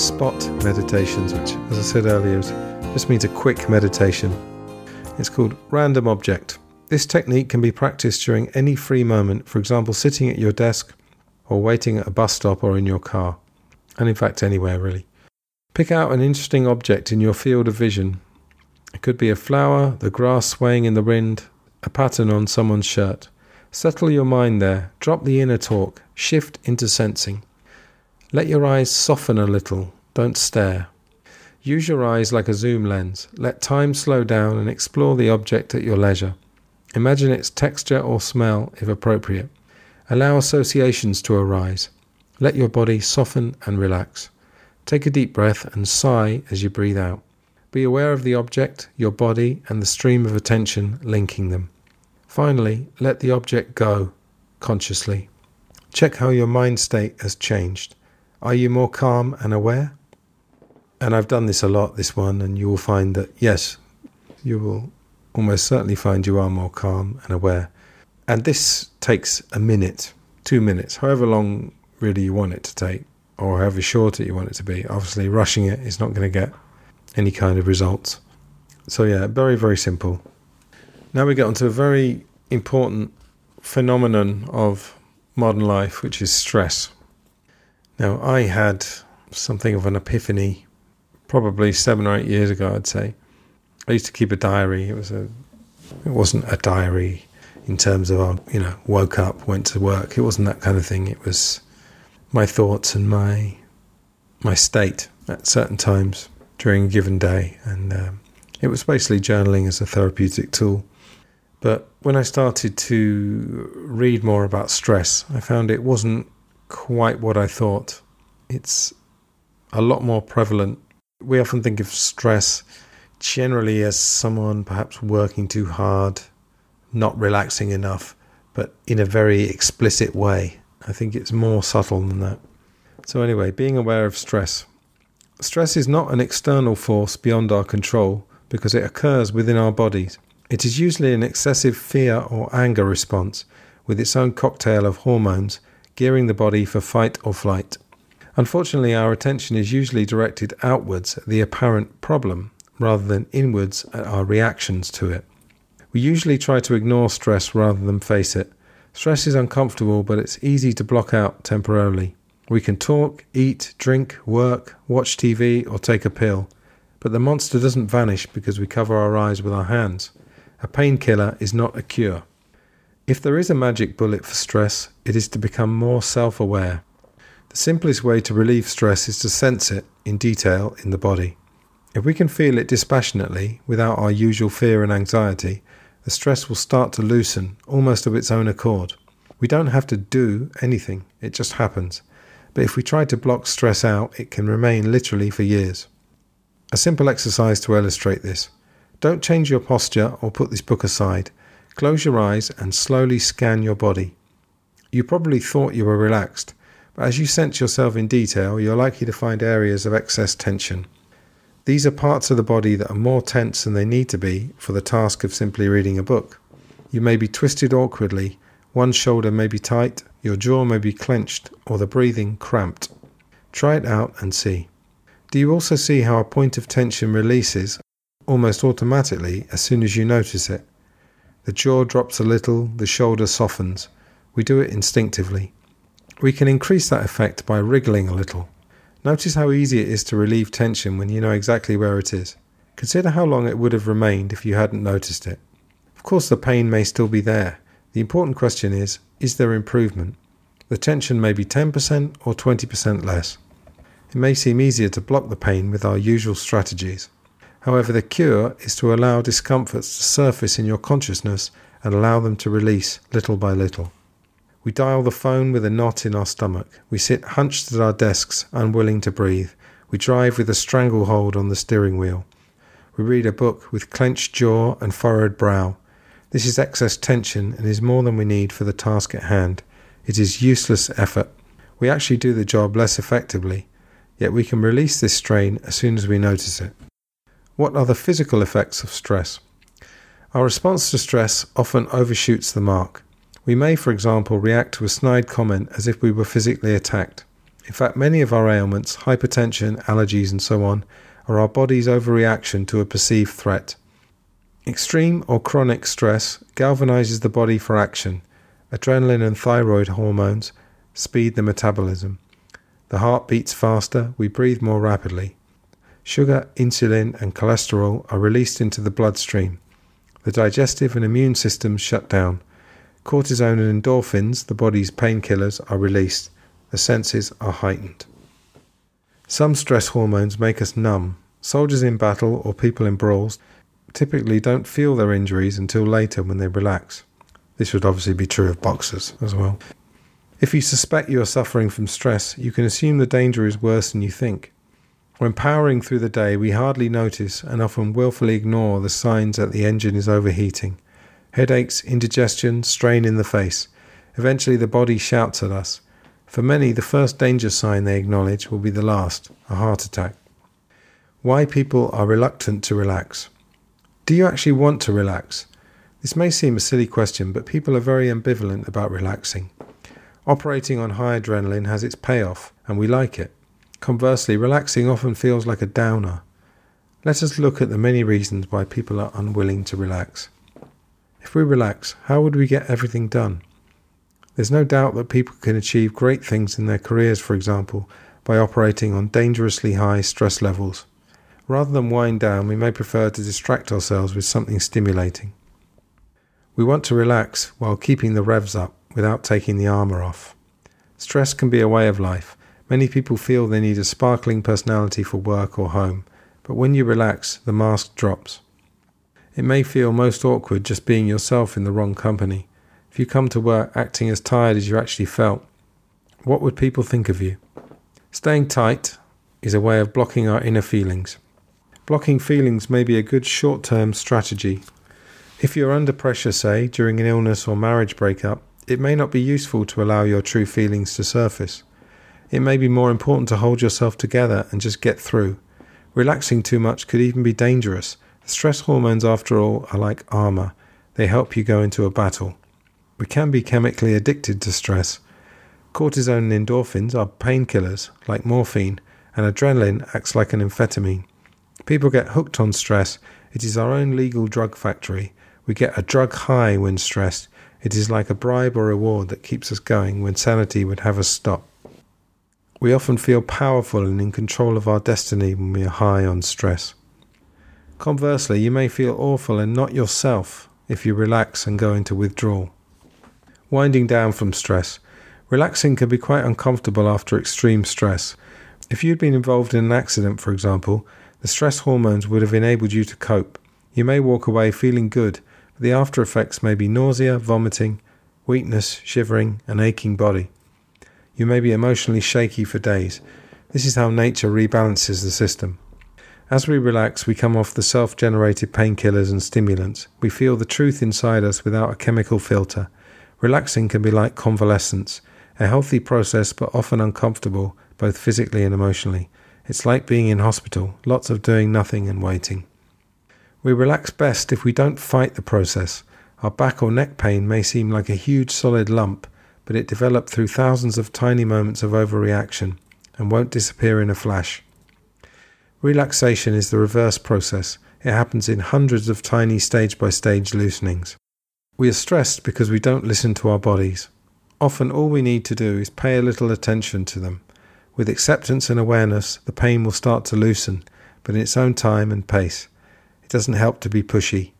spot meditations, which, as I said earlier, just means a quick meditation. It's called random object. This technique can be practiced during any free moment, for example, sitting at your desk or waiting at a bus stop or in your car, and in fact, anywhere really. Pick out an interesting object in your field of vision. It could be a flower, the grass swaying in the wind, a pattern on someone's shirt. Settle your mind there, drop the inner talk, shift into sensing. Let your eyes soften a little, don't stare. Use your eyes like a zoom lens. Let time slow down and explore the object at your leisure. Imagine its texture or smell if appropriate. Allow associations to arise. Let your body soften and relax. Take a deep breath and sigh as you breathe out. Be aware of the object, your body, and the stream of attention linking them. Finally, let the object go consciously. Check how your mind state has changed. Are you more calm and aware? And I've done this a lot, this one, and you will find that, yes, you will almost certainly find you are more calm and aware. And this takes a minute, two minutes, however long really you want it to take, or however short that you want it to be. Obviously, rushing it is not going to get any kind of results. So, yeah, very, very simple. Now we get on to a very important phenomenon of modern life, which is stress. Now, I had something of an epiphany probably seven or eight years ago, I'd say. I used to keep a diary. It was a, it wasn't a diary in terms of, uh, you know, woke up, went to work. It wasn't that kind of thing. It was my thoughts and my my state at certain times during a given day, and um, it was basically journaling as a therapeutic tool. But when I started to read more about stress, I found it wasn't quite what I thought. It's a lot more prevalent. We often think of stress generally as someone perhaps working too hard, not relaxing enough, but in a very explicit way. I think it's more subtle than that. So, anyway, being aware of stress. Stress is not an external force beyond our control because it occurs within our bodies. It is usually an excessive fear or anger response with its own cocktail of hormones gearing the body for fight or flight. Unfortunately, our attention is usually directed outwards at the apparent problem rather than inwards at our reactions to it. We usually try to ignore stress rather than face it. Stress is uncomfortable, but it's easy to block out temporarily. We can talk, eat, drink, work, watch TV, or take a pill, but the monster doesn't vanish because we cover our eyes with our hands. A painkiller is not a cure. If there is a magic bullet for stress, it is to become more self aware. The simplest way to relieve stress is to sense it in detail in the body. If we can feel it dispassionately, without our usual fear and anxiety, the stress will start to loosen almost of its own accord. We don't have to do anything, it just happens. But if we try to block stress out, it can remain literally for years. A simple exercise to illustrate this. Don't change your posture or put this book aside. Close your eyes and slowly scan your body. You probably thought you were relaxed, but as you sense yourself in detail, you're likely to find areas of excess tension. These are parts of the body that are more tense than they need to be for the task of simply reading a book. You may be twisted awkwardly, one shoulder may be tight, your jaw may be clenched, or the breathing cramped. Try it out and see. Do you also see how a point of tension releases almost automatically as soon as you notice it? The jaw drops a little, the shoulder softens. We do it instinctively. We can increase that effect by wriggling a little. Notice how easy it is to relieve tension when you know exactly where it is. Consider how long it would have remained if you hadn't noticed it. Of course, the pain may still be there. The important question is is there improvement? The tension may be 10% or 20% less. It may seem easier to block the pain with our usual strategies. However, the cure is to allow discomforts to surface in your consciousness and allow them to release little by little. We dial the phone with a knot in our stomach. We sit hunched at our desks, unwilling to breathe. We drive with a stranglehold on the steering wheel. We read a book with clenched jaw and furrowed brow. This is excess tension and is more than we need for the task at hand. It is useless effort. We actually do the job less effectively, yet we can release this strain as soon as we notice it. What are the physical effects of stress? Our response to stress often overshoots the mark. We may, for example, react to a snide comment as if we were physically attacked. In fact, many of our ailments, hypertension, allergies, and so on, are our body's overreaction to a perceived threat. Extreme or chronic stress galvanizes the body for action. Adrenaline and thyroid hormones speed the metabolism. The heart beats faster, we breathe more rapidly. Sugar, insulin, and cholesterol are released into the bloodstream. The digestive and immune systems shut down. Cortisone and endorphins, the body's painkillers, are released. The senses are heightened. Some stress hormones make us numb. Soldiers in battle or people in brawls typically don't feel their injuries until later when they relax. This would obviously be true of boxers as well. If you suspect you are suffering from stress, you can assume the danger is worse than you think. When powering through the day, we hardly notice and often willfully ignore the signs that the engine is overheating. Headaches, indigestion, strain in the face. Eventually, the body shouts at us. For many, the first danger sign they acknowledge will be the last a heart attack. Why people are reluctant to relax. Do you actually want to relax? This may seem a silly question, but people are very ambivalent about relaxing. Operating on high adrenaline has its payoff, and we like it. Conversely, relaxing often feels like a downer. Let us look at the many reasons why people are unwilling to relax. If we relax, how would we get everything done? There's no doubt that people can achieve great things in their careers, for example, by operating on dangerously high stress levels. Rather than wind down, we may prefer to distract ourselves with something stimulating. We want to relax while keeping the revs up without taking the armour off. Stress can be a way of life, Many people feel they need a sparkling personality for work or home, but when you relax, the mask drops. It may feel most awkward just being yourself in the wrong company. If you come to work acting as tired as you actually felt, what would people think of you? Staying tight is a way of blocking our inner feelings. Blocking feelings may be a good short term strategy. If you're under pressure, say, during an illness or marriage breakup, it may not be useful to allow your true feelings to surface. It may be more important to hold yourself together and just get through. Relaxing too much could even be dangerous. Stress hormones, after all, are like armor, they help you go into a battle. We can be chemically addicted to stress. Cortisone and endorphins are painkillers, like morphine, and adrenaline acts like an amphetamine. People get hooked on stress. It is our own legal drug factory. We get a drug high when stressed. It is like a bribe or reward that keeps us going when sanity would have us stop. We often feel powerful and in control of our destiny when we are high on stress. Conversely, you may feel awful and not yourself if you relax and go into withdrawal. Winding down from stress. Relaxing can be quite uncomfortable after extreme stress. If you'd been involved in an accident, for example, the stress hormones would have enabled you to cope. You may walk away feeling good, but the after effects may be nausea, vomiting, weakness, shivering, and aching body. You may be emotionally shaky for days. This is how nature rebalances the system. As we relax, we come off the self generated painkillers and stimulants. We feel the truth inside us without a chemical filter. Relaxing can be like convalescence, a healthy process but often uncomfortable, both physically and emotionally. It's like being in hospital, lots of doing nothing and waiting. We relax best if we don't fight the process. Our back or neck pain may seem like a huge solid lump, but it developed through thousands of tiny moments of overreaction and won't disappear in a flash. Relaxation is the reverse process. It happens in hundreds of tiny stage by stage loosenings. We are stressed because we don't listen to our bodies. Often all we need to do is pay a little attention to them. With acceptance and awareness, the pain will start to loosen, but in its own time and pace. It doesn't help to be pushy.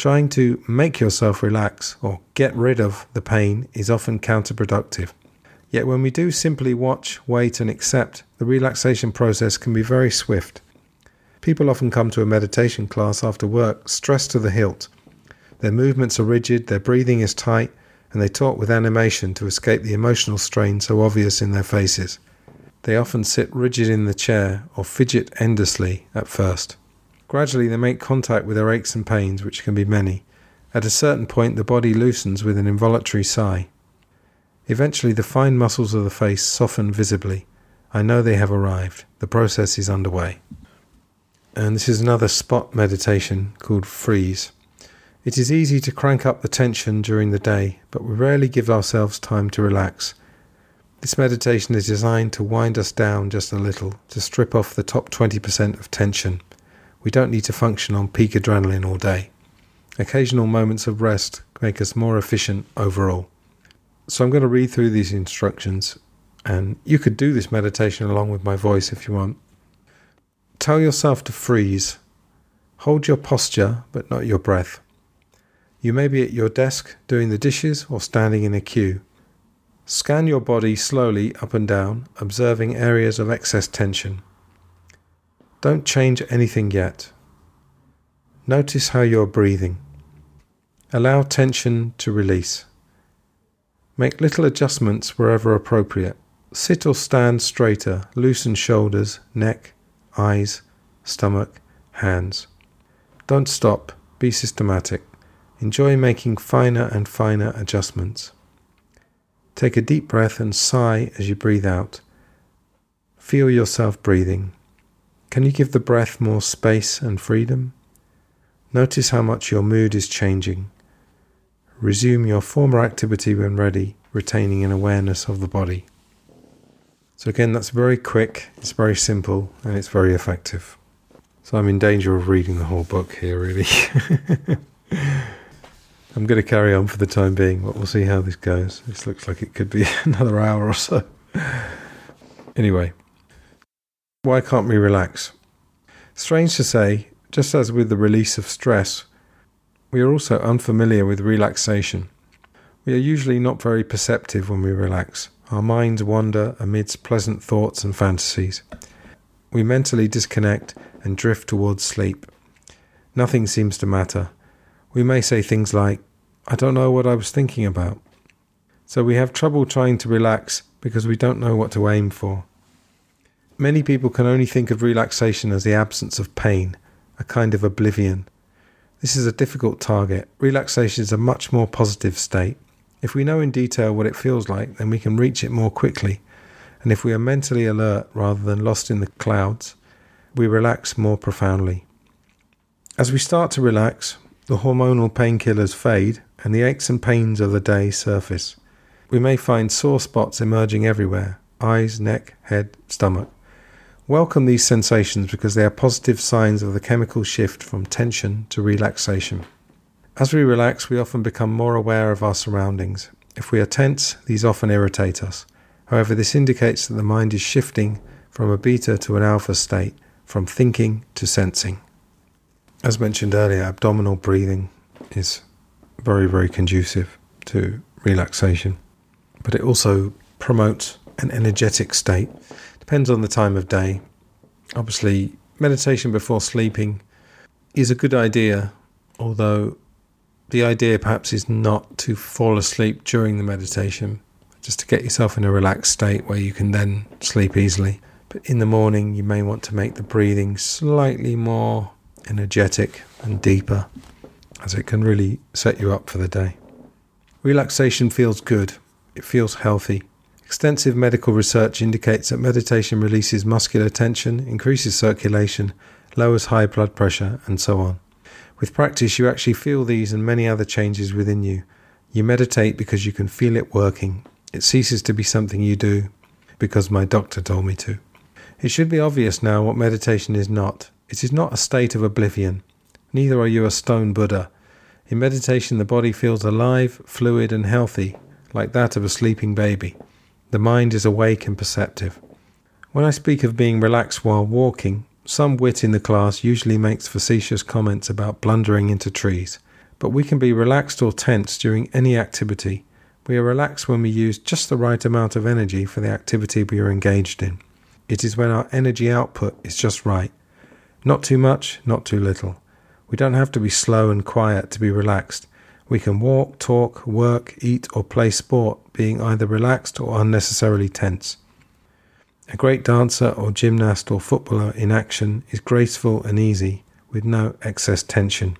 Trying to make yourself relax or get rid of the pain is often counterproductive. Yet, when we do simply watch, wait, and accept, the relaxation process can be very swift. People often come to a meditation class after work stressed to the hilt. Their movements are rigid, their breathing is tight, and they talk with animation to escape the emotional strain so obvious in their faces. They often sit rigid in the chair or fidget endlessly at first. Gradually, they make contact with their aches and pains, which can be many. At a certain point, the body loosens with an involuntary sigh. Eventually, the fine muscles of the face soften visibly. I know they have arrived. The process is underway. And this is another spot meditation called freeze. It is easy to crank up the tension during the day, but we rarely give ourselves time to relax. This meditation is designed to wind us down just a little, to strip off the top 20% of tension. We don't need to function on peak adrenaline all day. Occasional moments of rest make us more efficient overall. So I'm going to read through these instructions, and you could do this meditation along with my voice if you want. Tell yourself to freeze. Hold your posture, but not your breath. You may be at your desk doing the dishes or standing in a queue. Scan your body slowly up and down, observing areas of excess tension. Don't change anything yet. Notice how you're breathing. Allow tension to release. Make little adjustments wherever appropriate. Sit or stand straighter, loosen shoulders, neck, eyes, stomach, hands. Don't stop, be systematic. Enjoy making finer and finer adjustments. Take a deep breath and sigh as you breathe out. Feel yourself breathing. Can you give the breath more space and freedom? Notice how much your mood is changing. Resume your former activity when ready, retaining an awareness of the body. So, again, that's very quick, it's very simple, and it's very effective. So, I'm in danger of reading the whole book here, really. I'm going to carry on for the time being, but we'll see how this goes. This looks like it could be another hour or so. Anyway, why can't we relax? Strange to say, just as with the release of stress, we are also unfamiliar with relaxation. We are usually not very perceptive when we relax. Our minds wander amidst pleasant thoughts and fantasies. We mentally disconnect and drift towards sleep. Nothing seems to matter we may say things like, I don't know what I was thinking about. So we have trouble trying to relax because we don't know what to aim for. Many people can only think of relaxation as the absence of pain, a kind of oblivion. This is a difficult target. Relaxation is a much more positive state. If we know in detail what it feels like, then we can reach it more quickly. And if we are mentally alert rather than lost in the clouds, we relax more profoundly. As we start to relax, the hormonal painkillers fade and the aches and pains of the day surface. We may find sore spots emerging everywhere eyes, neck, head, stomach. Welcome these sensations because they are positive signs of the chemical shift from tension to relaxation. As we relax, we often become more aware of our surroundings. If we are tense, these often irritate us. However, this indicates that the mind is shifting from a beta to an alpha state, from thinking to sensing. As mentioned earlier, abdominal breathing is very, very conducive to relaxation, but it also promotes an energetic state. Depends on the time of day. Obviously, meditation before sleeping is a good idea, although the idea perhaps is not to fall asleep during the meditation, just to get yourself in a relaxed state where you can then sleep easily. But in the morning, you may want to make the breathing slightly more energetic and deeper, as it can really set you up for the day. Relaxation feels good, it feels healthy. Extensive medical research indicates that meditation releases muscular tension, increases circulation, lowers high blood pressure, and so on. With practice, you actually feel these and many other changes within you. You meditate because you can feel it working. It ceases to be something you do because my doctor told me to. It should be obvious now what meditation is not. It is not a state of oblivion. Neither are you a stone Buddha. In meditation, the body feels alive, fluid, and healthy, like that of a sleeping baby. The mind is awake and perceptive. When I speak of being relaxed while walking, some wit in the class usually makes facetious comments about blundering into trees. But we can be relaxed or tense during any activity. We are relaxed when we use just the right amount of energy for the activity we are engaged in. It is when our energy output is just right. Not too much, not too little. We don't have to be slow and quiet to be relaxed. We can walk, talk, work, eat, or play sport, being either relaxed or unnecessarily tense. A great dancer or gymnast or footballer in action is graceful and easy, with no excess tension.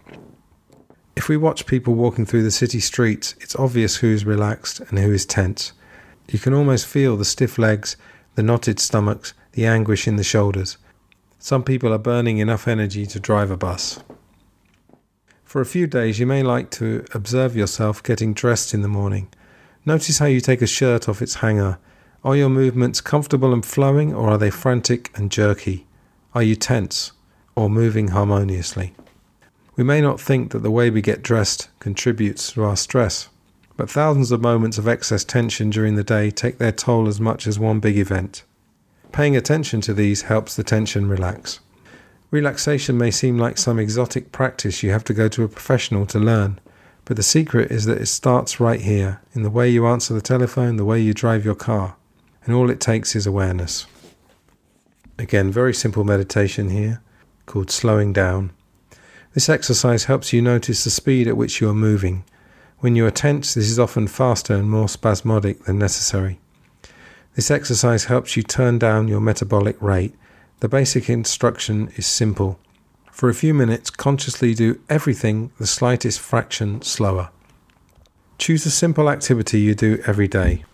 If we watch people walking through the city streets, it's obvious who is relaxed and who is tense. You can almost feel the stiff legs, the knotted stomachs, the anguish in the shoulders. Some people are burning enough energy to drive a bus. For a few days, you may like to observe yourself getting dressed in the morning. Notice how you take a shirt off its hanger, Are your movements comfortable and flowing, or are they frantic and jerky? Are you tense or moving harmoniously? We may not think that the way we get dressed contributes to our stress, but thousands of moments of excess tension during the day take their toll as much as one big event. Paying attention to these helps the tension relax. Relaxation may seem like some exotic practice you have to go to a professional to learn, but the secret is that it starts right here, in the way you answer the telephone, the way you drive your car and all it takes is awareness. Again, very simple meditation here called slowing down. This exercise helps you notice the speed at which you are moving. When you are tense, this is often faster and more spasmodic than necessary. This exercise helps you turn down your metabolic rate. The basic instruction is simple. For a few minutes, consciously do everything the slightest fraction slower. Choose a simple activity you do every day.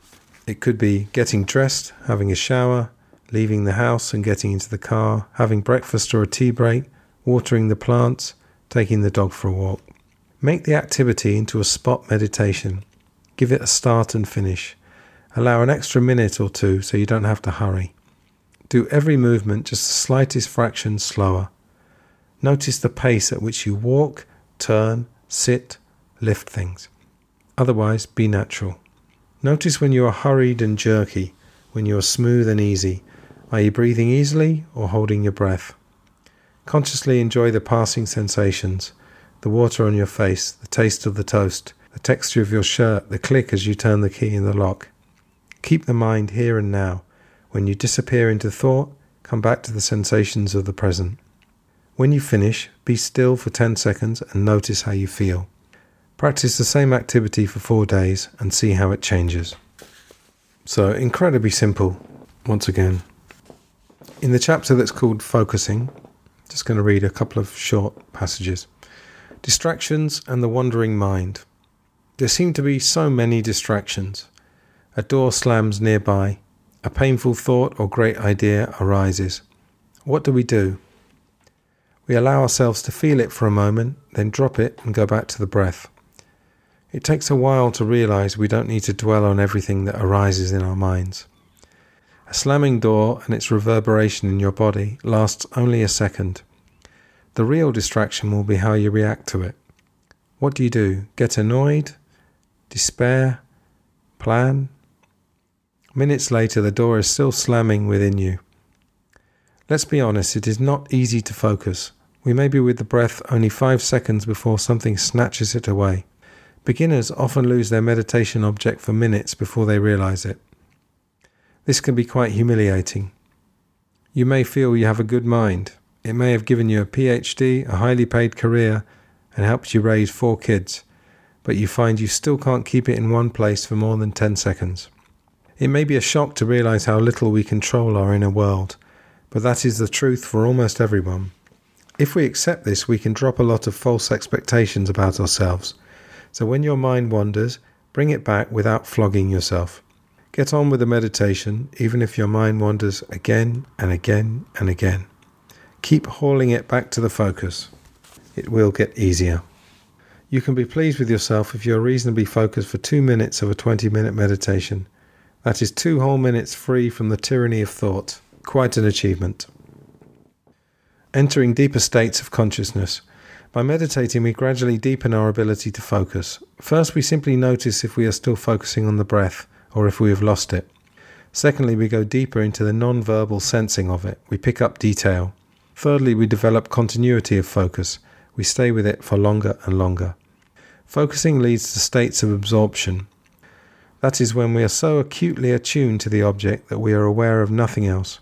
It could be getting dressed, having a shower, leaving the house and getting into the car, having breakfast or a tea break, watering the plants, taking the dog for a walk. Make the activity into a spot meditation. Give it a start and finish. Allow an extra minute or two so you don't have to hurry. Do every movement just the slightest fraction slower. Notice the pace at which you walk, turn, sit, lift things. Otherwise, be natural. Notice when you are hurried and jerky, when you are smooth and easy. Are you breathing easily or holding your breath? Consciously enjoy the passing sensations the water on your face, the taste of the toast, the texture of your shirt, the click as you turn the key in the lock. Keep the mind here and now. When you disappear into thought, come back to the sensations of the present. When you finish, be still for 10 seconds and notice how you feel. Practice the same activity for four days and see how it changes. So, incredibly simple, once again. In the chapter that's called Focusing, just going to read a couple of short passages. Distractions and the wandering mind. There seem to be so many distractions. A door slams nearby, a painful thought or great idea arises. What do we do? We allow ourselves to feel it for a moment, then drop it and go back to the breath. It takes a while to realize we don't need to dwell on everything that arises in our minds. A slamming door and its reverberation in your body lasts only a second. The real distraction will be how you react to it. What do you do? Get annoyed? Despair? Plan? Minutes later, the door is still slamming within you. Let's be honest, it is not easy to focus. We may be with the breath only five seconds before something snatches it away. Beginners often lose their meditation object for minutes before they realize it. This can be quite humiliating. You may feel you have a good mind. It may have given you a PhD, a highly paid career, and helped you raise four kids, but you find you still can't keep it in one place for more than 10 seconds. It may be a shock to realize how little we control our inner world, but that is the truth for almost everyone. If we accept this, we can drop a lot of false expectations about ourselves so when your mind wanders, bring it back without flogging yourself. Get on with the meditation, even if your mind wanders again and again and again. Keep hauling it back to the focus. It will get easier. You can be pleased with yourself if you're reasonably focused for two minutes of a 20 minute meditation. That is two whole minutes free from the tyranny of thought. Quite an achievement. Entering deeper states of consciousness. By meditating, we gradually deepen our ability to focus. First, we simply notice if we are still focusing on the breath or if we have lost it. Secondly, we go deeper into the non verbal sensing of it. We pick up detail. Thirdly, we develop continuity of focus. We stay with it for longer and longer. Focusing leads to states of absorption. That is when we are so acutely attuned to the object that we are aware of nothing else.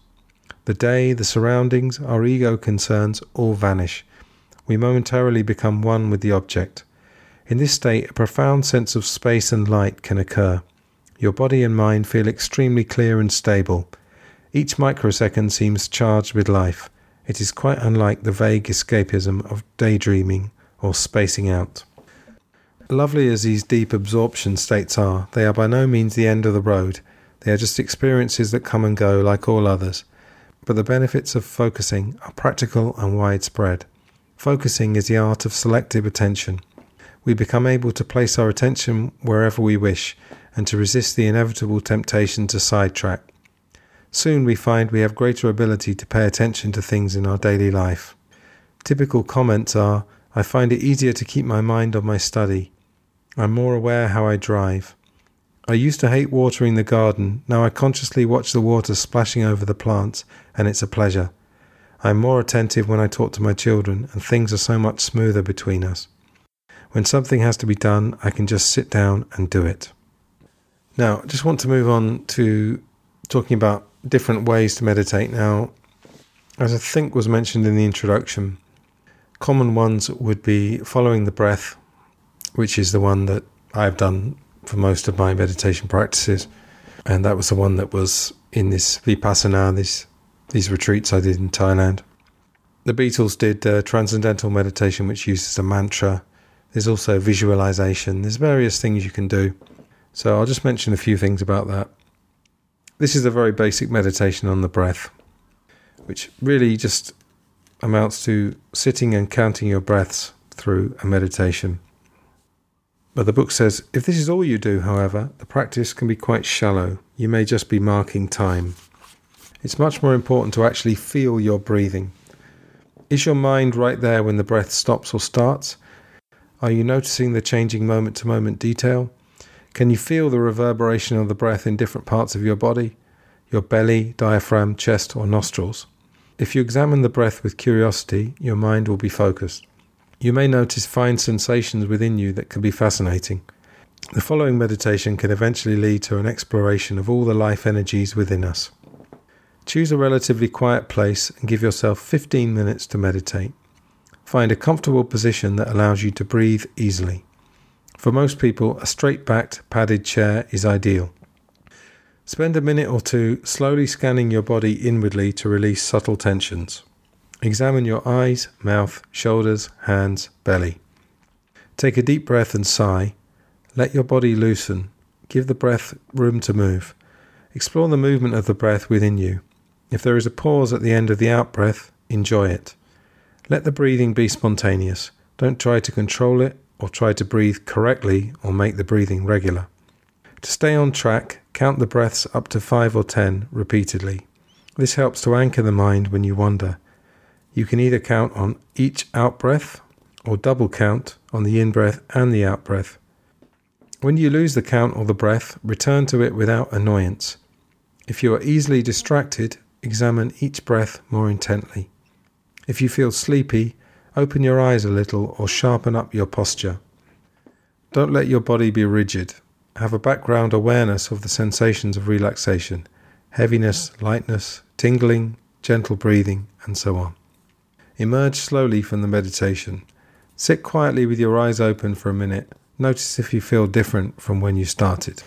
The day, the surroundings, our ego concerns all vanish we momentarily become one with the object. In this state, a profound sense of space and light can occur. Your body and mind feel extremely clear and stable. Each microsecond seems charged with life. It is quite unlike the vague escapism of daydreaming or spacing out. Lovely as these deep absorption states are, they are by no means the end of the road. They are just experiences that come and go like all others. But the benefits of focusing are practical and widespread. Focusing is the art of selective attention. We become able to place our attention wherever we wish, and to resist the inevitable temptation to sidetrack. Soon we find we have greater ability to pay attention to things in our daily life. Typical comments are I find it easier to keep my mind on my study. I'm more aware how I drive. I used to hate watering the garden. Now I consciously watch the water splashing over the plants, and it's a pleasure. I am more attentive when I talk to my children, and things are so much smoother between us. When something has to be done, I can just sit down and do it. Now, I just want to move on to talking about different ways to meditate. Now, as I think was mentioned in the introduction, common ones would be following the breath, which is the one that I've done for most of my meditation practices. And that was the one that was in this Vipassana, this these retreats I did in Thailand. The Beatles did uh, transcendental meditation, which uses a mantra. There's also visualization. There's various things you can do. So I'll just mention a few things about that. This is a very basic meditation on the breath, which really just amounts to sitting and counting your breaths through a meditation. But the book says if this is all you do, however, the practice can be quite shallow. You may just be marking time. It's much more important to actually feel your breathing. Is your mind right there when the breath stops or starts? Are you noticing the changing moment to moment detail? Can you feel the reverberation of the breath in different parts of your body? Your belly, diaphragm, chest, or nostrils? If you examine the breath with curiosity, your mind will be focused. You may notice fine sensations within you that can be fascinating. The following meditation can eventually lead to an exploration of all the life energies within us. Choose a relatively quiet place and give yourself 15 minutes to meditate. Find a comfortable position that allows you to breathe easily. For most people, a straight backed, padded chair is ideal. Spend a minute or two slowly scanning your body inwardly to release subtle tensions. Examine your eyes, mouth, shoulders, hands, belly. Take a deep breath and sigh. Let your body loosen. Give the breath room to move. Explore the movement of the breath within you. If there is a pause at the end of the out breath, enjoy it. Let the breathing be spontaneous. Don't try to control it or try to breathe correctly or make the breathing regular. To stay on track, count the breaths up to 5 or 10 repeatedly. This helps to anchor the mind when you wander. You can either count on each out breath or double count on the in breath and the out breath. When you lose the count or the breath, return to it without annoyance. If you are easily distracted, examine each breath more intently. If you feel sleepy, open your eyes a little or sharpen up your posture. Don't let your body be rigid. Have a background awareness of the sensations of relaxation heaviness, lightness, tingling, gentle breathing, and so on. Emerge slowly from the meditation. Sit quietly with your eyes open for a minute. Notice if you feel different from when you started.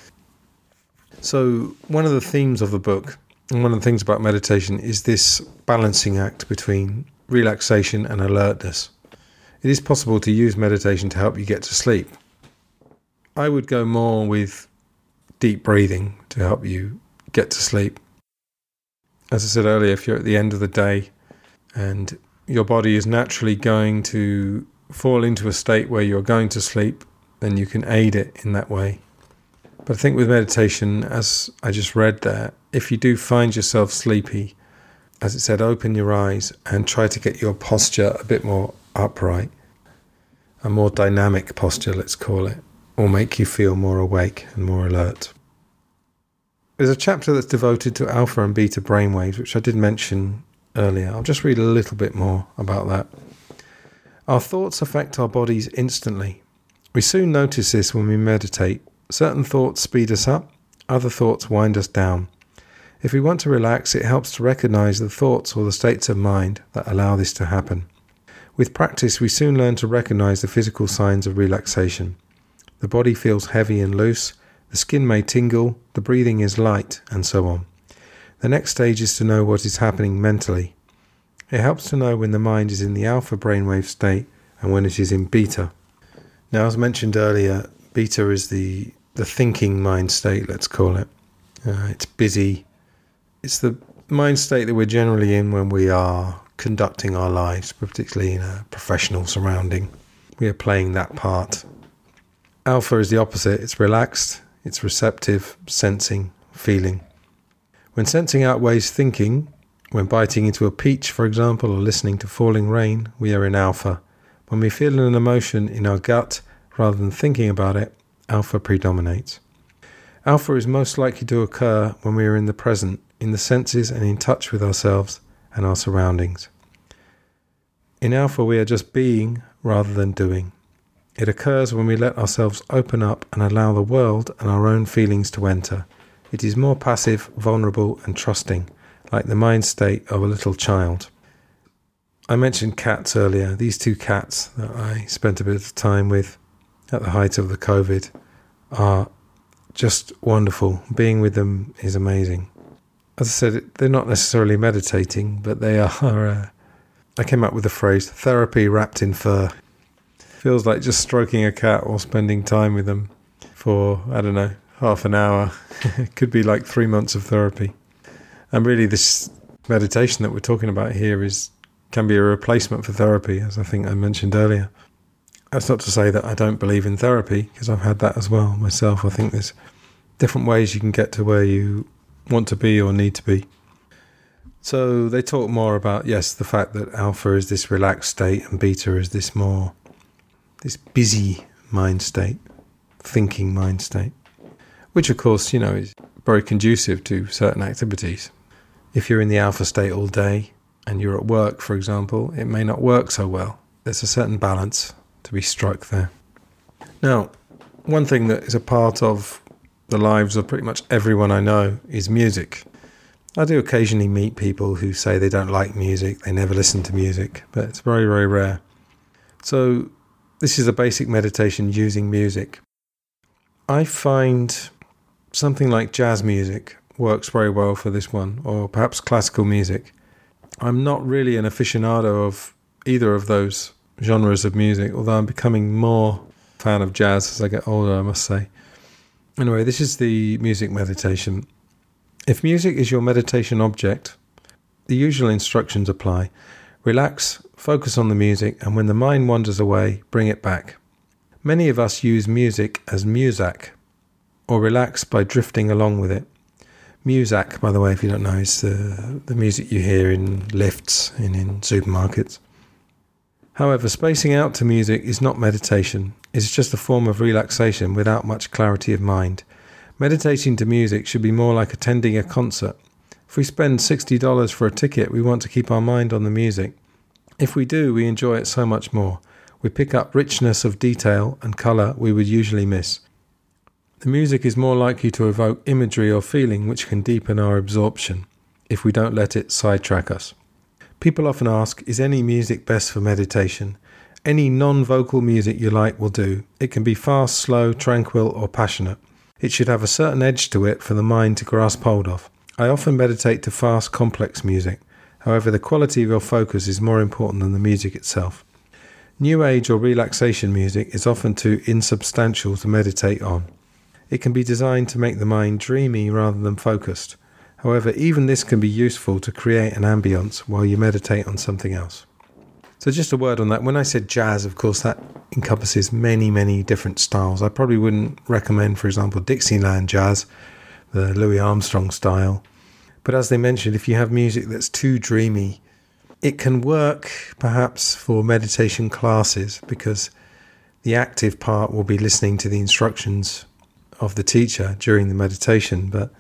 So, one of the themes of the book and one of the things about meditation is this balancing act between relaxation and alertness. It is possible to use meditation to help you get to sleep. I would go more with deep breathing to help you get to sleep. As I said earlier, if you're at the end of the day and your body is naturally going to fall into a state where you're going to sleep, then you can aid it in that way. But I think with meditation, as I just read there, if you do find yourself sleepy, as it said, open your eyes and try to get your posture a bit more upright, a more dynamic posture, let's call it, or make you feel more awake and more alert. There's a chapter that's devoted to alpha and beta brainwaves, which I did mention earlier. I'll just read a little bit more about that. Our thoughts affect our bodies instantly. We soon notice this when we meditate Certain thoughts speed us up, other thoughts wind us down. If we want to relax, it helps to recognize the thoughts or the states of mind that allow this to happen. With practice, we soon learn to recognize the physical signs of relaxation. The body feels heavy and loose, the skin may tingle, the breathing is light, and so on. The next stage is to know what is happening mentally. It helps to know when the mind is in the alpha brainwave state and when it is in beta. Now, as mentioned earlier, beta is the the thinking mind state, let's call it. Uh, it's busy. It's the mind state that we're generally in when we are conducting our lives, particularly in a professional surrounding. We are playing that part. Alpha is the opposite. It's relaxed. It's receptive, sensing, feeling. When sensing outweighs thinking, when biting into a peach, for example, or listening to falling rain, we are in alpha. When we feel an emotion in our gut rather than thinking about it, alpha predominates. Alpha is most likely to occur when we are in the present, in the senses, and in touch with ourselves and our surroundings. In alpha, we are just being rather than doing. It occurs when we let ourselves open up and allow the world and our own feelings to enter. It is more passive, vulnerable, and trusting, like the mind state of a little child. I mentioned cats earlier. These two cats that I spent a bit of time with at the height of the COVID are just wonderful. Being with them is amazing. As I said, they're not necessarily meditating, but they are. Uh, I came up with the phrase therapy wrapped in fur. Feels like just stroking a cat or spending time with them for, I don't know, half an hour. could be like three months of therapy. And really, this meditation that we're talking about here is can be a replacement for therapy, as I think I mentioned earlier. That's not to say that I don't believe in therapy, because I've had that as well myself. I think there's different ways you can get to where you want to be or need to be. So they talk more about, yes, the fact that alpha is this relaxed state and beta is this more, this busy mind state, thinking mind state, which of course, you know, is very conducive to certain activities. If you're in the alpha state all day and you're at work, for example, it may not work so well. There's a certain balance to be struck there. Now, one thing that is a part of the lives of pretty much everyone I know is music. I do occasionally meet people who say they don't like music, they never listen to music, but it's very, very rare. So, this is a basic meditation using music. I find something like jazz music works very well for this one, or perhaps classical music. I'm not really an aficionado of either of those genres of music, although I'm becoming more fan of jazz as I get older, I must say. Anyway, this is the music meditation. If music is your meditation object, the usual instructions apply. Relax, focus on the music, and when the mind wanders away, bring it back. Many of us use music as muzak, or relax by drifting along with it. Muzak, by the way, if you don't know, is the, the music you hear in lifts and in supermarkets. However, spacing out to music is not meditation, it's just a form of relaxation without much clarity of mind. Meditating to music should be more like attending a concert. If we spend $60 for a ticket, we want to keep our mind on the music. If we do, we enjoy it so much more. We pick up richness of detail and colour we would usually miss. The music is more likely to evoke imagery or feeling which can deepen our absorption if we don't let it sidetrack us. People often ask, is any music best for meditation? Any non vocal music you like will do. It can be fast, slow, tranquil, or passionate. It should have a certain edge to it for the mind to grasp hold of. I often meditate to fast, complex music. However, the quality of your focus is more important than the music itself. New Age or relaxation music is often too insubstantial to meditate on. It can be designed to make the mind dreamy rather than focused. However, even this can be useful to create an ambience while you meditate on something else. So, just a word on that. When I said jazz, of course, that encompasses many, many different styles. I probably wouldn't recommend, for example, Dixieland jazz, the Louis Armstrong style. But as they mentioned, if you have music that's too dreamy, it can work perhaps for meditation classes because the active part will be listening to the instructions of the teacher during the meditation. But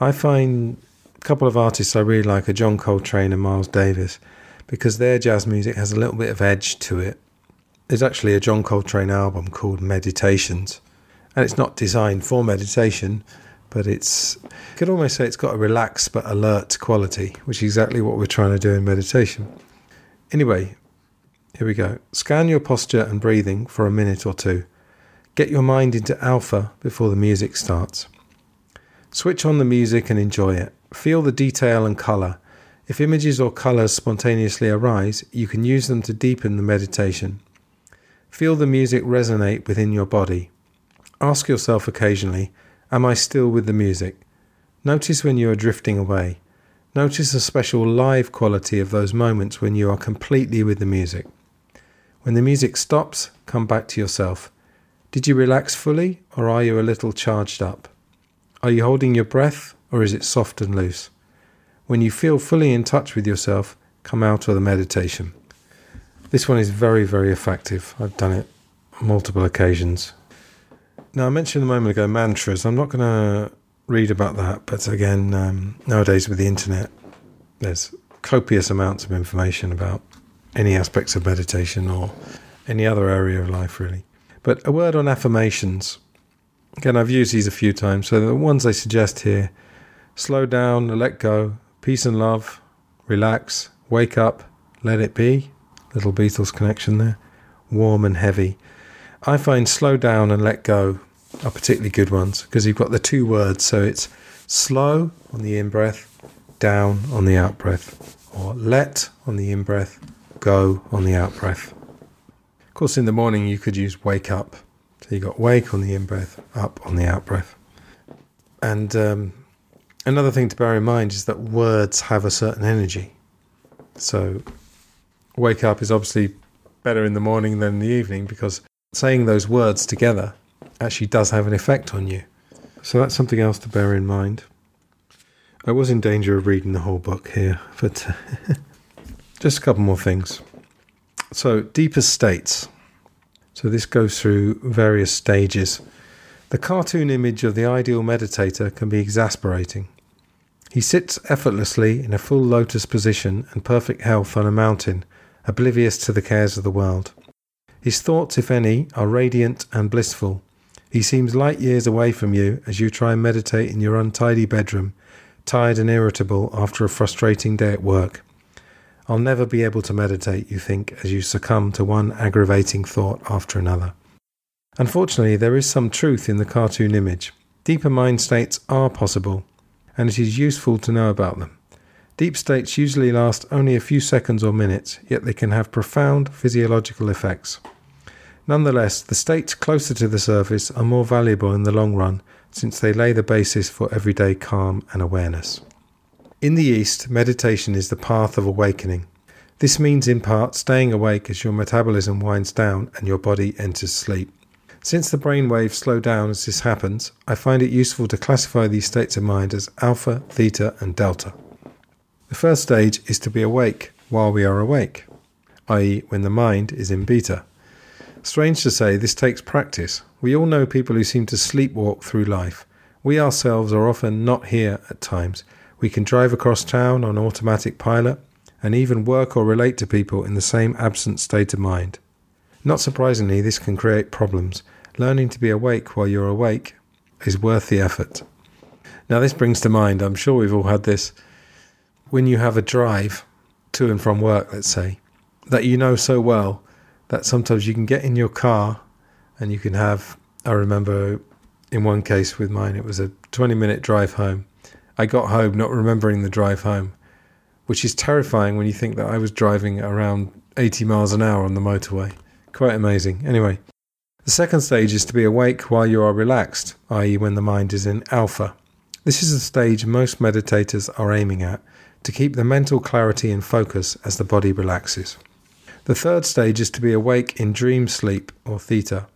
I find a couple of artists I really like are John Coltrane and Miles Davis because their jazz music has a little bit of edge to it. There's actually a John Coltrane album called Meditations, and it's not designed for meditation, but it's you could almost say it's got a relaxed but alert quality, which is exactly what we're trying to do in meditation. Anyway, here we go. Scan your posture and breathing for a minute or two. Get your mind into alpha before the music starts. Switch on the music and enjoy it. Feel the detail and colour. If images or colours spontaneously arise, you can use them to deepen the meditation. Feel the music resonate within your body. Ask yourself occasionally, Am I still with the music? Notice when you are drifting away. Notice the special live quality of those moments when you are completely with the music. When the music stops, come back to yourself. Did you relax fully, or are you a little charged up? Are you holding your breath or is it soft and loose? When you feel fully in touch with yourself, come out of the meditation. This one is very, very effective. I've done it multiple occasions. Now, I mentioned a moment ago mantras. I'm not going to read about that, but again, um, nowadays with the internet, there's copious amounts of information about any aspects of meditation or any other area of life, really. But a word on affirmations. Again, I've used these a few times. So the ones I suggest here slow down, let go, peace and love, relax, wake up, let it be. Little Beatles connection there. Warm and heavy. I find slow down and let go are particularly good ones because you've got the two words. So it's slow on the in breath, down on the out breath, or let on the in breath, go on the out breath. Of course, in the morning you could use wake up. So you got wake on the in breath, up on the out breath. And um, another thing to bear in mind is that words have a certain energy. So wake up is obviously better in the morning than in the evening because saying those words together actually does have an effect on you. So that's something else to bear in mind. I was in danger of reading the whole book here, but just a couple more things. So, deepest states. So, this goes through various stages. The cartoon image of the ideal meditator can be exasperating. He sits effortlessly in a full lotus position and perfect health on a mountain, oblivious to the cares of the world. His thoughts, if any, are radiant and blissful. He seems light years away from you as you try and meditate in your untidy bedroom, tired and irritable after a frustrating day at work. I'll never be able to meditate, you think, as you succumb to one aggravating thought after another. Unfortunately, there is some truth in the cartoon image. Deeper mind states are possible, and it is useful to know about them. Deep states usually last only a few seconds or minutes, yet they can have profound physiological effects. Nonetheless, the states closer to the surface are more valuable in the long run since they lay the basis for everyday calm and awareness. In the East, meditation is the path of awakening. This means, in part, staying awake as your metabolism winds down and your body enters sleep. Since the brain waves slow down as this happens, I find it useful to classify these states of mind as alpha, theta, and delta. The first stage is to be awake while we are awake, i.e., when the mind is in beta. Strange to say, this takes practice. We all know people who seem to sleepwalk through life. We ourselves are often not here at times, we can drive across town on automatic pilot and even work or relate to people in the same absent state of mind. Not surprisingly, this can create problems. Learning to be awake while you're awake is worth the effort. Now, this brings to mind, I'm sure we've all had this, when you have a drive to and from work, let's say, that you know so well that sometimes you can get in your car and you can have, I remember in one case with mine, it was a 20 minute drive home I got home not remembering the drive home, which is terrifying when you think that I was driving around 80 miles an hour on the motorway. Quite amazing. Anyway, the second stage is to be awake while you are relaxed, i.e., when the mind is in alpha. This is the stage most meditators are aiming at to keep the mental clarity and focus as the body relaxes. The third stage is to be awake in dream sleep, or theta,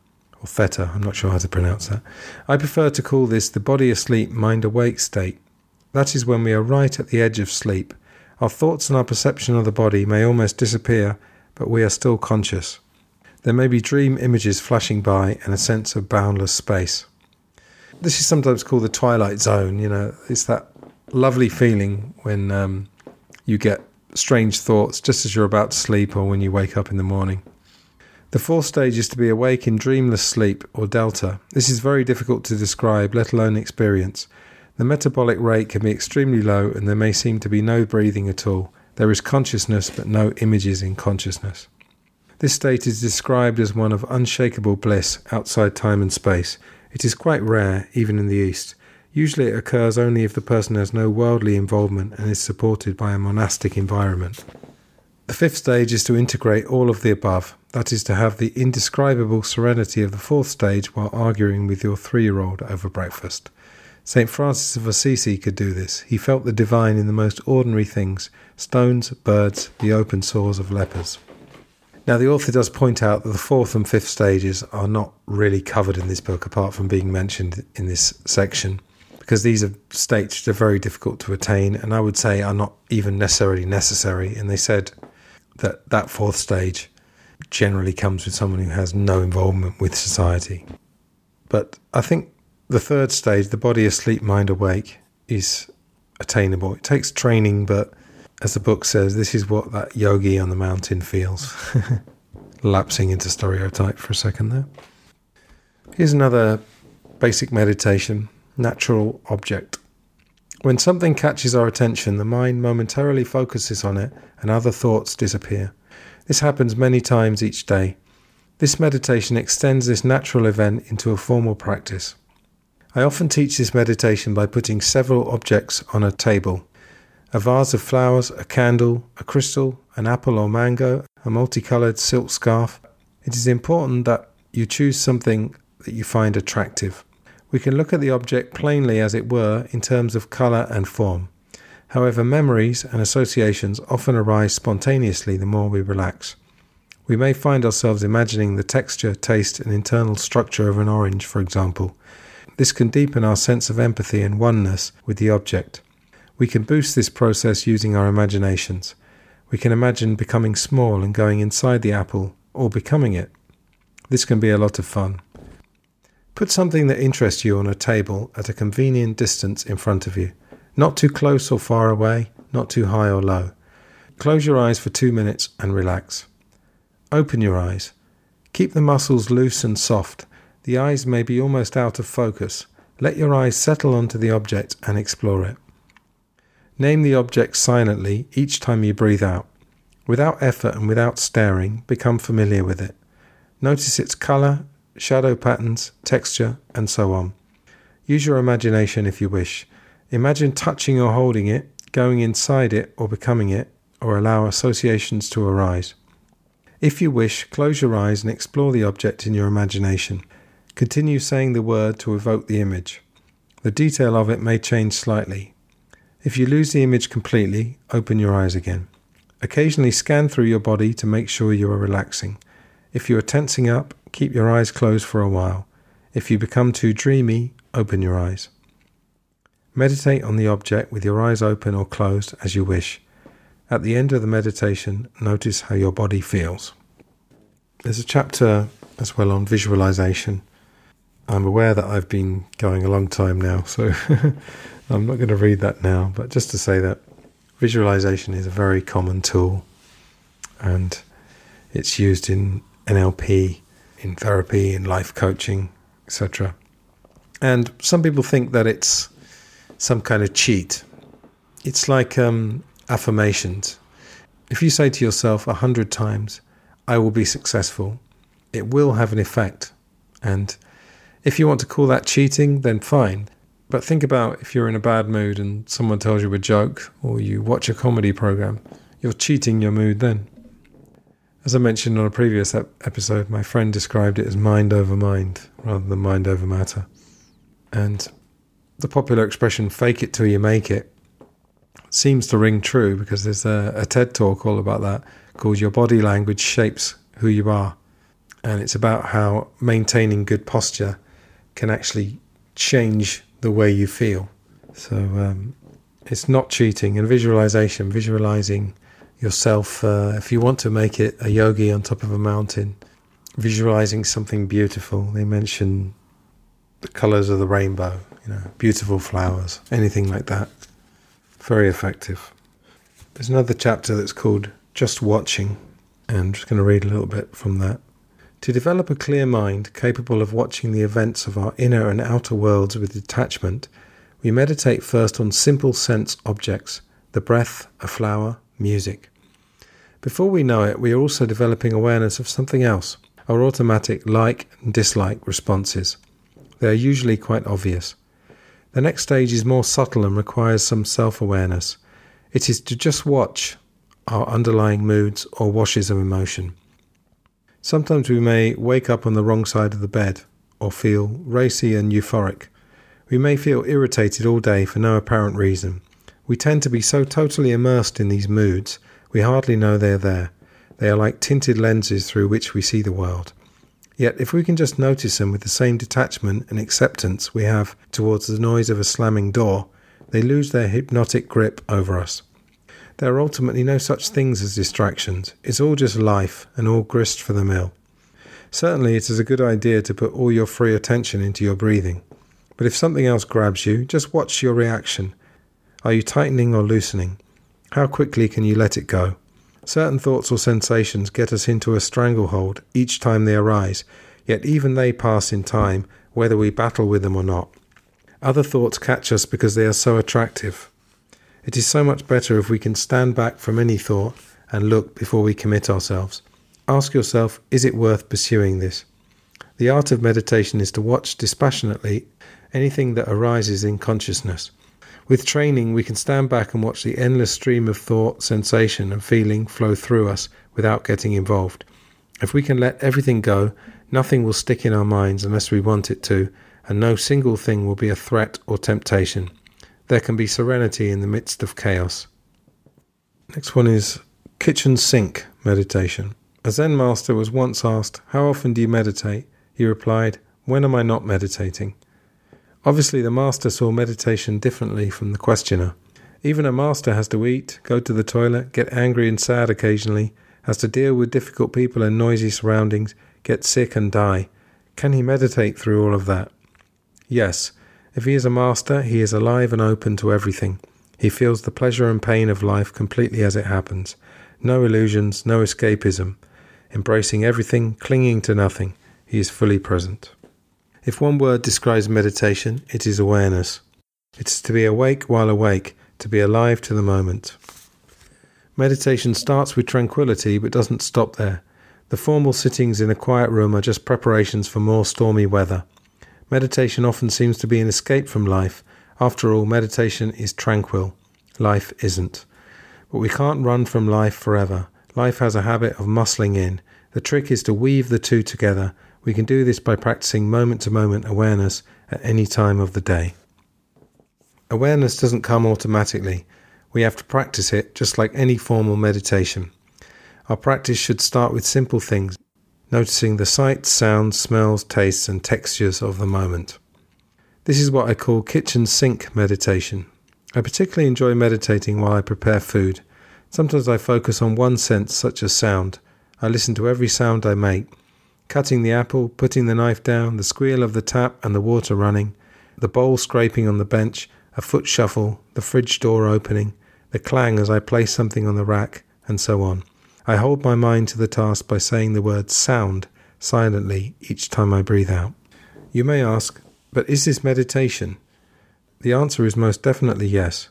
or theta, I'm not sure how to pronounce that. I prefer to call this the body asleep, mind awake state that is when we are right at the edge of sleep. Our thoughts and our perception of the body may almost disappear, but we are still conscious. There may be dream images flashing by and a sense of boundless space. This is sometimes called the twilight zone. You know, it's that lovely feeling when um, you get strange thoughts just as you're about to sleep or when you wake up in the morning. The fourth stage is to be awake in dreamless sleep or delta. This is very difficult to describe, let alone experience. The metabolic rate can be extremely low and there may seem to be no breathing at all. There is consciousness but no images in consciousness. This state is described as one of unshakable bliss outside time and space. It is quite rare, even in the East. Usually it occurs only if the person has no worldly involvement and is supported by a monastic environment. The fifth stage is to integrate all of the above, that is, to have the indescribable serenity of the fourth stage while arguing with your three year old over breakfast. St. Francis of Assisi could do this. He felt the divine in the most ordinary things stones, birds, the open sores of lepers. Now, the author does point out that the fourth and fifth stages are not really covered in this book, apart from being mentioned in this section, because these are states that are very difficult to attain and I would say are not even necessarily necessary. And they said that that fourth stage generally comes with someone who has no involvement with society. But I think the third stage, the body asleep, mind awake, is attainable. It takes training, but as the book says, this is what that yogi on the mountain feels. Lapsing into stereotype for a second there. Here's another basic meditation natural object. When something catches our attention, the mind momentarily focuses on it and other thoughts disappear. This happens many times each day. This meditation extends this natural event into a formal practice. I often teach this meditation by putting several objects on a table a vase of flowers, a candle, a crystal, an apple or mango, a multicolored silk scarf. It is important that you choose something that you find attractive. We can look at the object plainly, as it were, in terms of color and form. However, memories and associations often arise spontaneously the more we relax. We may find ourselves imagining the texture, taste, and internal structure of an orange, for example. This can deepen our sense of empathy and oneness with the object. We can boost this process using our imaginations. We can imagine becoming small and going inside the apple, or becoming it. This can be a lot of fun. Put something that interests you on a table at a convenient distance in front of you, not too close or far away, not too high or low. Close your eyes for two minutes and relax. Open your eyes. Keep the muscles loose and soft. The eyes may be almost out of focus. Let your eyes settle onto the object and explore it. Name the object silently each time you breathe out. Without effort and without staring, become familiar with it. Notice its color, shadow patterns, texture, and so on. Use your imagination if you wish. Imagine touching or holding it, going inside it or becoming it, or allow associations to arise. If you wish, close your eyes and explore the object in your imagination. Continue saying the word to evoke the image. The detail of it may change slightly. If you lose the image completely, open your eyes again. Occasionally scan through your body to make sure you are relaxing. If you are tensing up, keep your eyes closed for a while. If you become too dreamy, open your eyes. Meditate on the object with your eyes open or closed as you wish. At the end of the meditation, notice how your body feels. There's a chapter as well on visualization. I'm aware that I've been going a long time now, so I'm not going to read that now, but just to say that visualization is a very common tool and it's used in NLP, in therapy, in life coaching, etc. And some people think that it's some kind of cheat. It's like um, affirmations. If you say to yourself a hundred times, I will be successful, it will have an effect. And if you want to call that cheating, then fine. But think about if you're in a bad mood and someone tells you a joke or you watch a comedy program, you're cheating your mood then. As I mentioned on a previous ep- episode, my friend described it as mind over mind rather than mind over matter. And the popular expression, fake it till you make it, seems to ring true because there's a, a TED talk all about that called Your Body Language Shapes Who You Are. And it's about how maintaining good posture can actually change the way you feel. So um, it's not cheating and visualization, visualizing yourself, uh, if you want to make it a yogi on top of a mountain, visualizing something beautiful. They mention the colors of the rainbow, you know, beautiful flowers, anything like that. Very effective. There's another chapter that's called Just Watching, and I'm just going to read a little bit from that. To develop a clear mind capable of watching the events of our inner and outer worlds with detachment, we meditate first on simple sense objects the breath, a flower, music. Before we know it, we are also developing awareness of something else, our automatic like and dislike responses. They are usually quite obvious. The next stage is more subtle and requires some self awareness. It is to just watch our underlying moods or washes of emotion. Sometimes we may wake up on the wrong side of the bed or feel racy and euphoric. We may feel irritated all day for no apparent reason. We tend to be so totally immersed in these moods, we hardly know they are there. They are like tinted lenses through which we see the world. Yet, if we can just notice them with the same detachment and acceptance we have towards the noise of a slamming door, they lose their hypnotic grip over us. There are ultimately no such things as distractions. It's all just life and all grist for the mill. Certainly, it is a good idea to put all your free attention into your breathing. But if something else grabs you, just watch your reaction. Are you tightening or loosening? How quickly can you let it go? Certain thoughts or sensations get us into a stranglehold each time they arise, yet even they pass in time, whether we battle with them or not. Other thoughts catch us because they are so attractive. It is so much better if we can stand back from any thought and look before we commit ourselves. Ask yourself, is it worth pursuing this? The art of meditation is to watch dispassionately anything that arises in consciousness. With training, we can stand back and watch the endless stream of thought, sensation, and feeling flow through us without getting involved. If we can let everything go, nothing will stick in our minds unless we want it to, and no single thing will be a threat or temptation. There can be serenity in the midst of chaos. Next one is kitchen sink meditation. A Zen master was once asked, How often do you meditate? He replied, When am I not meditating? Obviously, the master saw meditation differently from the questioner. Even a master has to eat, go to the toilet, get angry and sad occasionally, has to deal with difficult people and noisy surroundings, get sick and die. Can he meditate through all of that? Yes. If he is a master, he is alive and open to everything. He feels the pleasure and pain of life completely as it happens. No illusions, no escapism. Embracing everything, clinging to nothing. He is fully present. If one word describes meditation, it is awareness. It is to be awake while awake, to be alive to the moment. Meditation starts with tranquility but doesn't stop there. The formal sittings in a quiet room are just preparations for more stormy weather. Meditation often seems to be an escape from life. After all, meditation is tranquil. Life isn't. But we can't run from life forever. Life has a habit of muscling in. The trick is to weave the two together we can do this by practicing moment to moment awareness at any time of the day. Awareness doesn't come automatically. We have to practice it just like any formal meditation. Our practice should start with simple things, noticing the sights, sounds, smells, tastes, and textures of the moment. This is what I call kitchen sink meditation. I particularly enjoy meditating while I prepare food. Sometimes I focus on one sense, such as sound. I listen to every sound I make cutting the apple, putting the knife down, the squeal of the tap and the water running, the bowl scraping on the bench, a foot shuffle, the fridge door opening, the clang as I place something on the rack, and so on. I hold my mind to the task by saying the word sound silently each time I breathe out. You may ask, but is this meditation? The answer is most definitely yes.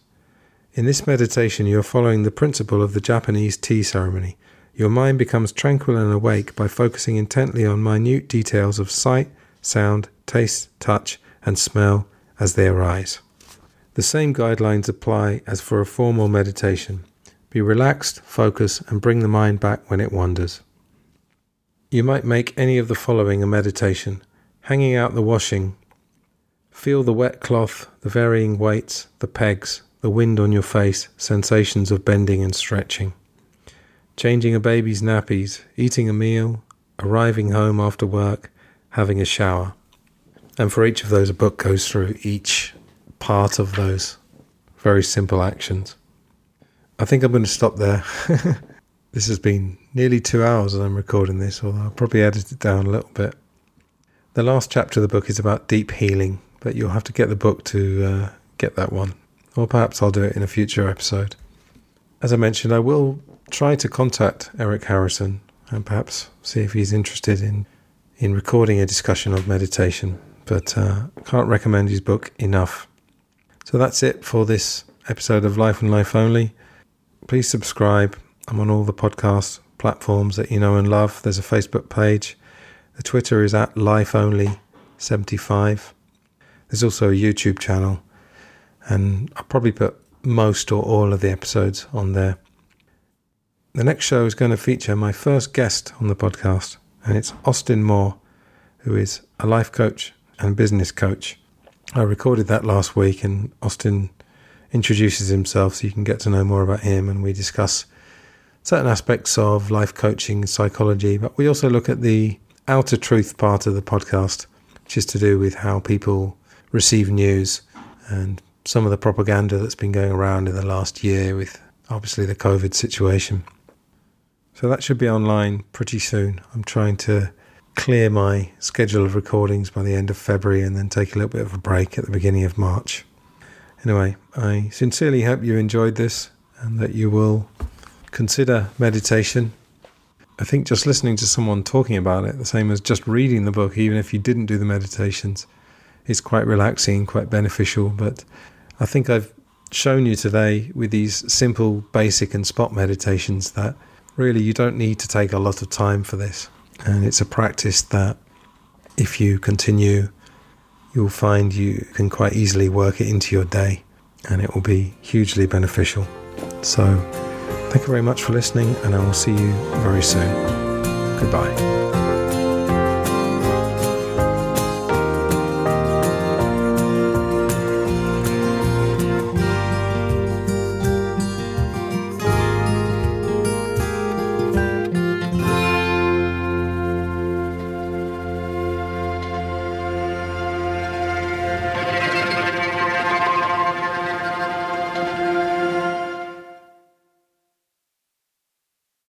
In this meditation, you are following the principle of the Japanese tea ceremony. Your mind becomes tranquil and awake by focusing intently on minute details of sight, sound, taste, touch, and smell as they arise. The same guidelines apply as for a formal meditation. Be relaxed, focus, and bring the mind back when it wanders. You might make any of the following a meditation hanging out the washing. Feel the wet cloth, the varying weights, the pegs, the wind on your face, sensations of bending and stretching changing a baby's nappies, eating a meal, arriving home after work, having a shower. And for each of those, a book goes through each part of those very simple actions. I think I'm going to stop there. this has been nearly two hours as I'm recording this, although I'll probably edit it down a little bit. The last chapter of the book is about deep healing, but you'll have to get the book to uh, get that one. Or perhaps I'll do it in a future episode. As I mentioned, I will try to contact Eric Harrison and perhaps see if he's interested in in recording a discussion of meditation. But uh, can't recommend his book enough. So that's it for this episode of Life and Life Only. Please subscribe. I'm on all the podcast platforms that you know and love. There's a Facebook page. The Twitter is at Life Only 75. There's also a YouTube channel, and I'll probably put most or all of the episodes on there. The next show is going to feature my first guest on the podcast, and it's Austin Moore, who is a life coach and business coach. I recorded that last week, and Austin introduces himself so you can get to know more about him, and we discuss certain aspects of life coaching psychology, but we also look at the outer truth part of the podcast, which is to do with how people receive news and some of the propaganda that's been going around in the last year with obviously the COVID situation. So that should be online pretty soon. I'm trying to clear my schedule of recordings by the end of February and then take a little bit of a break at the beginning of March. Anyway, I sincerely hope you enjoyed this and that you will consider meditation. I think just listening to someone talking about it, the same as just reading the book, even if you didn't do the meditations, is quite relaxing, quite beneficial. But I think I've shown you today with these simple, basic, and spot meditations that really you don't need to take a lot of time for this. And it's a practice that if you continue, you'll find you can quite easily work it into your day and it will be hugely beneficial. So, thank you very much for listening, and I will see you very soon. Goodbye.